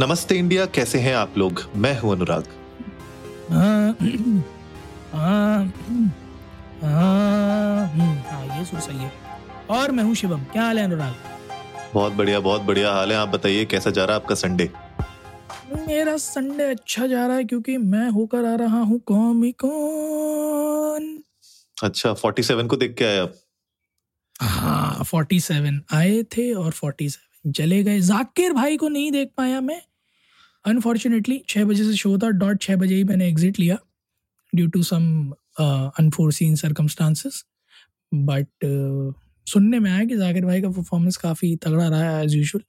नमस्ते इंडिया कैसे हैं आप लोग? मैं हूँ अनुराग। हाँ ये सुर सही है। और मैं हूँ शिवम। क्या हाल है अनुराग? बहुत बढ़िया बहुत बढ़िया हाल है। आप बताइए कैसा जा रहा है आपका संडे मेरा संडे अच्छा जा रहा है क्योंकि मैं होकर आ रहा हूँ कॉमिकॉन अच्छा 47 को देख के आए आप? हाँ फोर्टी सेवन आए थे और फोर्टी सेवन चले गए। जाकिर भाई को नहीं देख पाया मैं। अनफॉर्चुनेटली छः बजे से शो था। डॉट छः बजे ही मैंने एग्जिट लिया due to some unforeseen circumstances but सुनने में आया कि जाकिर भाई का परफॉर्मेंस काफ़ी तगड़ा रहा है एज यूजल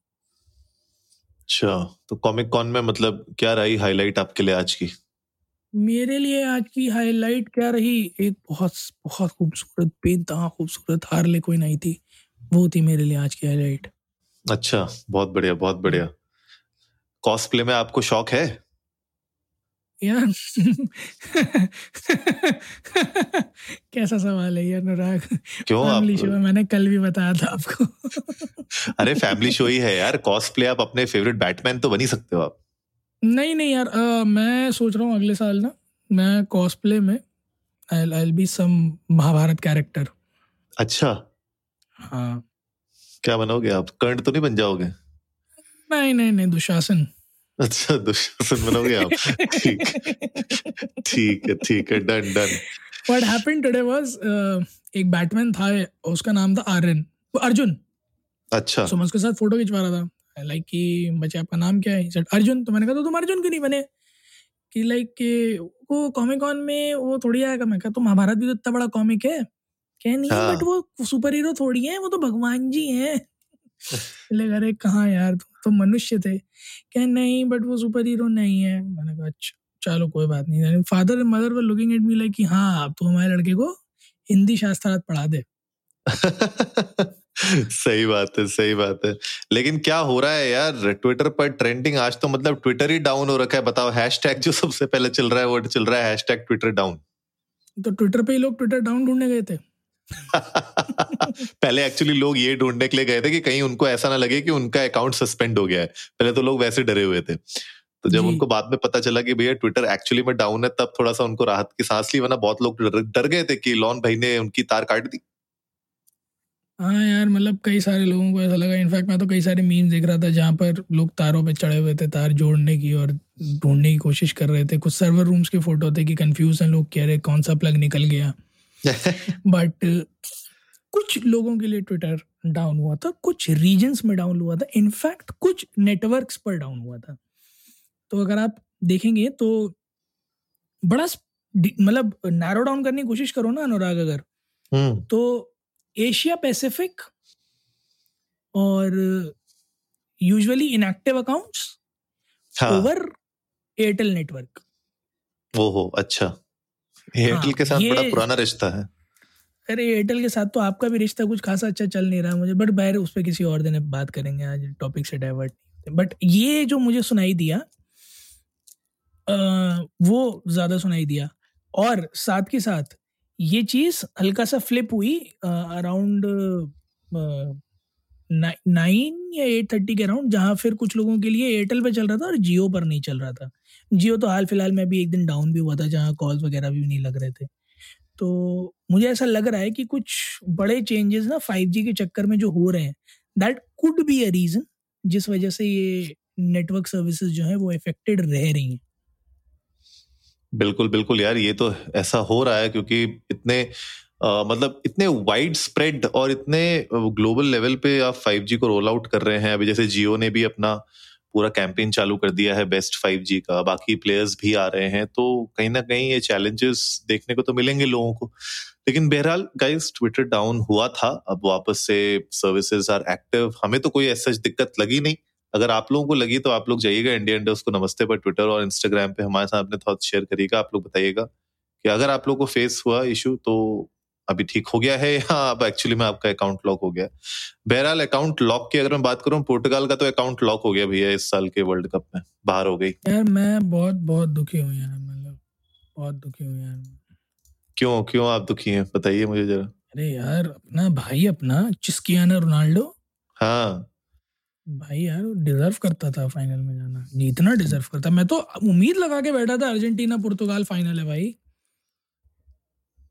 अच्छा तो कॉमिक कॉन में मतलब क्या रही हाईलाइट आपके लिए आज की? मेरे लिए आज की हाईलाइट क्या रही? एक बहुत बहुत खूबसूरत बेनतहा खूबसूरत हार्ले कोई नहीं थी। वो थी मेरे लिए आज की हाईलाइट अच्छा बहुत बढ़िया बहुत बढ़िया। कॉस्प्ले में आपको शौक है? यार कैसा सवाल है यार अनुराग? क्यों फैमिली शो है मैंने कल भी बताया था आपको। अरे फैमिली शो ही है यार कॉस्प्ले आप अपने फेवरेट बैटमैन तो बन ही सकते हो आप। नहीं नहीं यार अ, मैं सोच रहा हूँ अगले साल ना मैं कॉस्प्ले में I I be some Mahabharata character अच्छा। हाँ। क्या बनोगे आप? कर्ण तो नहीं बन जाओगे? नहीं नहीं नहीं दुशासन। अच्छा दुशासन बनोगे आप? ठीक ठीक है ठीक है done done what happened today was एक बैटमैन था उसका नाम था आर्यन अर्जुन। अच्छा। सो मैं उसके साथ फ़ोटो खिंचवा रहा था। लाइक कि बच्चे आपका नाम क्या है? अर्जुन। तो मैंने कहा तो तुम अर्जुन क्यों नहीं बने? कि लाइक कि वो कॉमिक कॉन में वो थोड़ी आएगा मैं कहा तो महाभारत भी तो इतना बड़ा कॉमिक है? कह नहीं हाँ। बट वो सुपर हीरो थोड़ी है वो तो भगवान जी हैं. ले अरे कहाँ यार? तुम तो मनुष्य थे। कह नहीं बट वो सुपर हीरो नहीं है। मैंने कहा अच्छा चलो कोई बात नहीं। Father and mother were looking at me like कि हाँ आप तो हमारे लड़के को हिंदी शास्त्रार्थ पढ़ा दे। सही बात है सही बात है। लेकिन क्या हो रहा है यार? ट्विटर पर ट्रेंडिंग आज तो मतलब ट्विटर ही डाउन हो रखा है। बताओ हैशटैग जो सबसे पहले चल रहा है वो चल रहा है हैशटैग ट्विटर डाउन तो ट्विटर पे ही लोग ट्विटर डाउन ढूँढने गए थे। पहले एक्चुअली लोग ये ढूँढने के लिए गए थे कि कहीं उनको ऐसा ना लगे कि उनका अकाउंट सस्पेंड हो गया है। पहले तो लोग वैसे डरे हुए थे। तो जब उनको बाद में पता चला कि भैया ट्विटर एक्चुअली में डाउन है तब थोड़ा सा उनको राहत की सांस ली वरना बहुत लोग डर, गए थे कि लॉन भाई ने उनकी तार काट दी। हाँ यार मतलब कई सारे लोगों को ऐसा लगा। इनफैक्ट मैं तो कई सारे मीम्स देख रहा था जहाँ पर लोग तारों पे चढ़े हुए थे तार जोड़ने की और ढूँढने की कोशिश कर रहे थे। कुछ सर्वर रूम्स के फ़ोटो थे कि कंफ्यूज हैं लोग कह रहे कौन सा प्लग निकल गया? बट कुछ लोगों के लिए ट्विटर डाउन हुआ था कुछ रीजन्स में डाउन हुआ था इनफैक्ट कुछ नेटवर्क्स पर डाउन हुआ था। तो अगर आप देखेंगे तो बड़ा मतलब नैरो डाउन करने की कोशिश करो ना अनुराग अगर। हम्म। तो एशिया पैसिफिक और usually inactive accounts over Airtel network ओहो अच्छा। एयरटेल के साथ बड़ा पुराना रिश्ता है। अरे एयरटेल के साथ तो आपका भी रिश्ता कुछ खासा अच्छा चल नहीं रहा मुझे बट बाहर उस पर किसी और दिन बात करेंगे आज टॉपिक से डाइवर्ट बट ये जो मुझे सुनाई दिया अ, वो ज़्यादा सुनाई दिया। और साथ के साथ ये चीज़ हल्का सा फ्लिप हुई अराउंड नाइन या एट थर्टी के अराउंड जहाँ फिर कुछ लोगों के लिए एयरटेल पे चल रहा था और जियो पर नहीं चल रहा था। जियो तो हाल फ़िलहाल में भी एक दिन डाउन भी हुआ था, जहाँ कॉल्स वगैरह भी नहीं लग रहे थे। तो मुझे ऐसा लग रहा है कि कुछ बड़े चेंजेस ना 5G के चक्कर में जो हो रहे हैं that could be a reason जिस वजह से ये नेटवर्क सर्विसेज़ जो है वो इफेक्टेड रह रही हैं। बिल्कुल बिल्कुल यार, ये तो ऐसा हो रहा है क्योंकि इतने मतलब इतने वाइड स्प्रेड और इतने ग्लोबल लेवल पे आप 5G को रोल आउट कर रहे हैं। अभी जैसे जियो ने भी अपना पूरा कैंपेन चालू कर दिया है बेस्ट 5G का। बाकी प्लेयर्स भी आ रहे हैं तो कहीं ना कहीं ये चैलेंजेस देखने को तो मिलेंगे लोगों को। लेकिन बहरहाल गाइस ट्विटर डाउन हुआ था। अब वापस से सर्विसेज़ आर एक्टिव हमें तो कोई ऐसा दिक्कत लगी नहीं। अगर आप लोगों को लगी तो आप लोग जाइएगा इंडिया इंडस्ट को नमस्ते पर ट्विटर और इंस्टाग्राम पे। हमारे साथ अपने थॉट्स शेयर करिएगा। आप लोग बताइएगा कि अगर आप लोग को फेस हुआ इशू तो अभी ठीक हो गया है? या अब एक्चुअली में आपका अकाउंट लॉक हो गया। बहरहाल अकाउंट लॉक की अगर मैं बात करूँ पुर्तगाल का तो अकाउंट लॉक हो गया भैया इस साल के वर्ल्ड कप में। बाहर हो गई। यार मैं बहुत बहुत दुखी हूँ यार मतलब बहुत दुखी हूँ यार। क्यों क्यों आप दुखी हैं? बताइए मुझे जरा। अरे यार अपना भाई अपना चिस्कियाना रोनाल्डो। हाँ। भाई यार डिजर्व करता था फाइनल में जाना। जीतना डिजर्व करता। मैं तो उम्मीद लगा के बैठा था अर्जेंटीना पुर्तगाल फाइनल है भाई।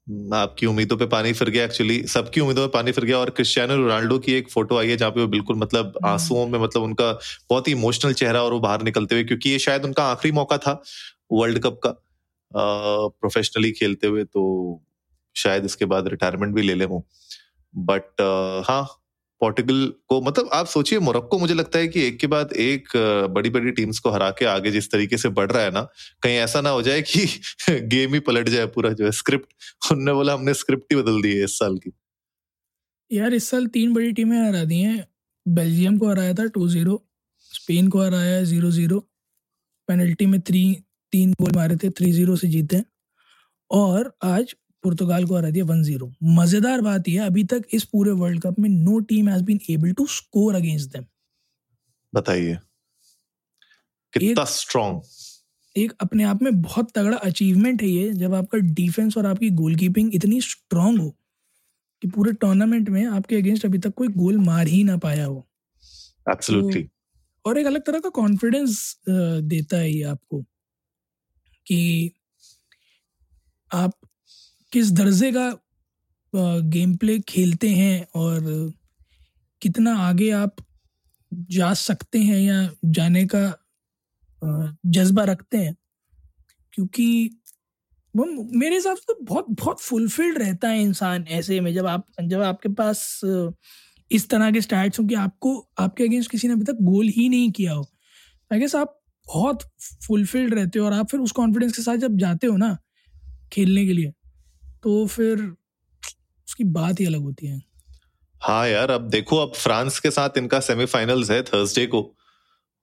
आपकी उम्मीदों पे पानी फिर गया एक्चुअली सबकी उम्मीदों पे पानी फिर गया और क्रिस्टियानो रोनाल्डो की एक फ़ोटो आई है जहाँ पे वो बिल्कुल मतलब हम्म। आंसुओं में मतलब उनका बहुत ही इमोशनल चेहरा और वो बाहर निकलते हुए क्योंकि ये शायद उनका आखिरी मौका था वर्ल्ड कप का प्रोफेशनली खेलते हुए तो शायद इसके बाद रिटायरमेंट भी ले ले वो बट हाँ पोर्टुगल को मतलब आप सोचिए मोरक्को मुझे लगता है कि एक के बाद एक बड़ी बड़ी टीम्स को हरा के आगे जिस तरीके से बढ़ रहा है ना, कहीं ऐसा ना हो जाए कि गेम ही पलट जाए पूरा जो है स्क्रिप्ट उनने बोला, हमने स्क्रिप्ट ही बदल दी है इस साल की। यार, इस साल तीन बड़ी टीमें हरा दी हैं। बेल्जियम को हराया था टू ज़ीरो स्पेन को हराया ज़ीरो ज़ीरो पेनल्टी में थ्री तीन गोल मारे थे थ्री ज़ीरो से जीते और आज पुर्तगाल को हरा दिया वन ज़ीरो मज़ेदार बात यह अभी तक इस पूरे वर्ल्ड कप में no team has been able to score against them बताइए कितना स्ट्रॉन्ग एक अपने आप में बहुत तगड़ा अचीवमेंट है ये जब आपका डिफेंस और आपकी गोलकीपिंग इतनी स्ट्रांग हो कि पूरे टूर्नामेंट में आपके अगेंस्ट अभी तक कोई गोल मार ही ना पाया हो। एब्सोल्युटली तो, और एक अलग तरह का कॉन्फिडेंस देता है ये आपको कि आप किस दर्जे का गेम प्ले खेलते हैं और कितना आगे आप जा सकते हैं या जाने का जज्बा रखते हैं? क्योंकि वो मेरे हिसाब से तो बहुत बहुत फुलफिल्ड रहता है इंसान ऐसे में, जब आप, जब आपके पास इस तरह के स्टैट्स हो कि आपको, आपके अगेंस्ट किसी ने अभी तक गोल ही नहीं किया हो। आई गेस आप बहुत फुलफिल्ड रहते हो और आप फिर उस कॉन्फिडेंस के साथ जब जाते हो ना, खेलने के लिए तो फिर उसकी बात ही अलग होती है। हाँ यार अब देखो अब फ्रांस के साथ इनका सेमीफाइनल्स है थर्सडे को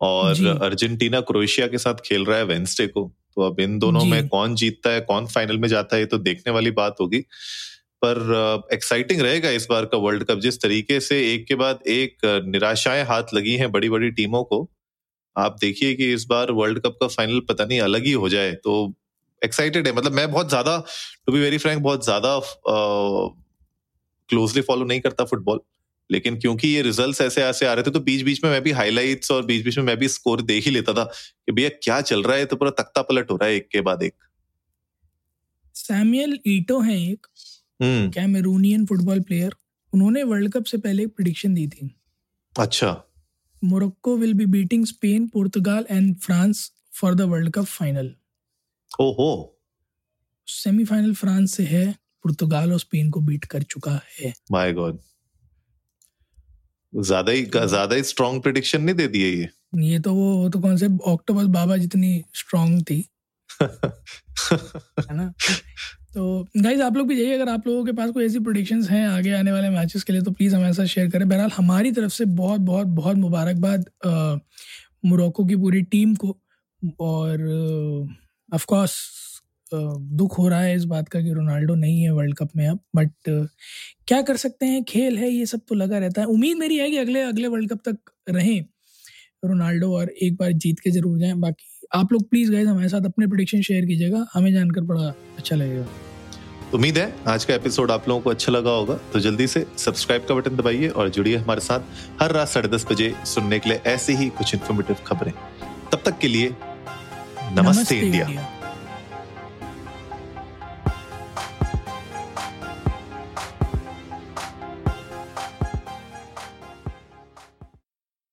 और अर्जेंटीना क्रोएशिया के साथ खेल रहा है वेंसडे को। तो अब इन दोनों में कौन जीतता है कौन फाइनल में जाता है ये तो देखने वाली बात होगी। पर एक्साइटिंग रहेगा इस बार का वर्ल्ड कप जिस तरीके से एक के बाद एक निराशाएँ हाथ लगी हैं बड़ी बड़ी टीमों को। आप देखिए कि इस बार वर्ल्ड कप का फाइनल पता नहीं अलग ही हो जाए तो एक्साइटेड है। मतलब मैं बहुत ज़्यादा टू बी वेरी फ्रैंक बहुत ज़्यादा क्लोजली फॉलो नहीं करता फुटबॉल लेकिन क्योंकि ये रिजल्ट्स ऐसे ऐसे आ रहे थे तो बीच बीच में मैं भी हाइलाइट्स और बीच बीच में मैं भी स्कोर देख ही लेता था कि भैया क्या चल रहा है? तो पूरा तख्ता पलट हो रहा है एक के बाद एक। सैमुअल ईटो है एक कैमरूनियन फुटबॉल प्लेयर उन्होंने वर्ल्ड कप से पहले एक प्रिडिक्शन दी थी। अच्छा। Morocco will be beating Spain Portugal and France for the world cup final ओहो। सेमीफाइनल फ्रांस से है पुर्तगाल और स्पेन को बीट कर चुका है। माय गॉड ज़्यादा ही ज़्यादा ही स्ट्रॉन्ग प्रेडिक्शन नहीं दे दिए ये। ये तो वो तो कौन से ऑक्टोबस बाबा जितनी स्ट्रॉन्ग थी। है ना? तो गाइज़ आप लोग भी जाइए अगर आप लोगों के पास कोई ऐसी प्रोडिक्शंस हैं आगे आने वाले मैचेस के लिए तो प्लीज़ हमारे साथ शेयर करें। बहरहाल हमारी तरफ़ से बहुत बहुत बहुत मुबारकबाद मोरक्को की पूरी टीम को और ऑफ़ कोर्स दुख हो रहा है इस बात का कि रोनाल्डो नहीं है वर्ल्ड कप में अब बट क्या कर सकते हैं? खेल है, ये सब तो लगा रहता है। उम्मीद मेरी है कि अगले अगले वर्ल्ड कप तक रहें रोनाल्डो और एक बार जीत के ज़रूर जाएँ। बाकी आप लोग प्लीज़ गए हमारे साथ अपने प्रोडिक्शन शेयर कीजिएगा। हमें जानकर बड़ा अच्छा लगेगा। उम्मीद है आज का एपिसोड आप लोगों को अच्छा लगा होगा। तो जल्दी से सब्सक्राइब का बटन दबाइए और जुड़िए हमारे साथ हर रात साढ़े दस बजे सुनने के लिए ऐसी ही कुछ इन्फॉर्मेटिव खबरें। तब तक के लिए नमस्ते, इंडिया।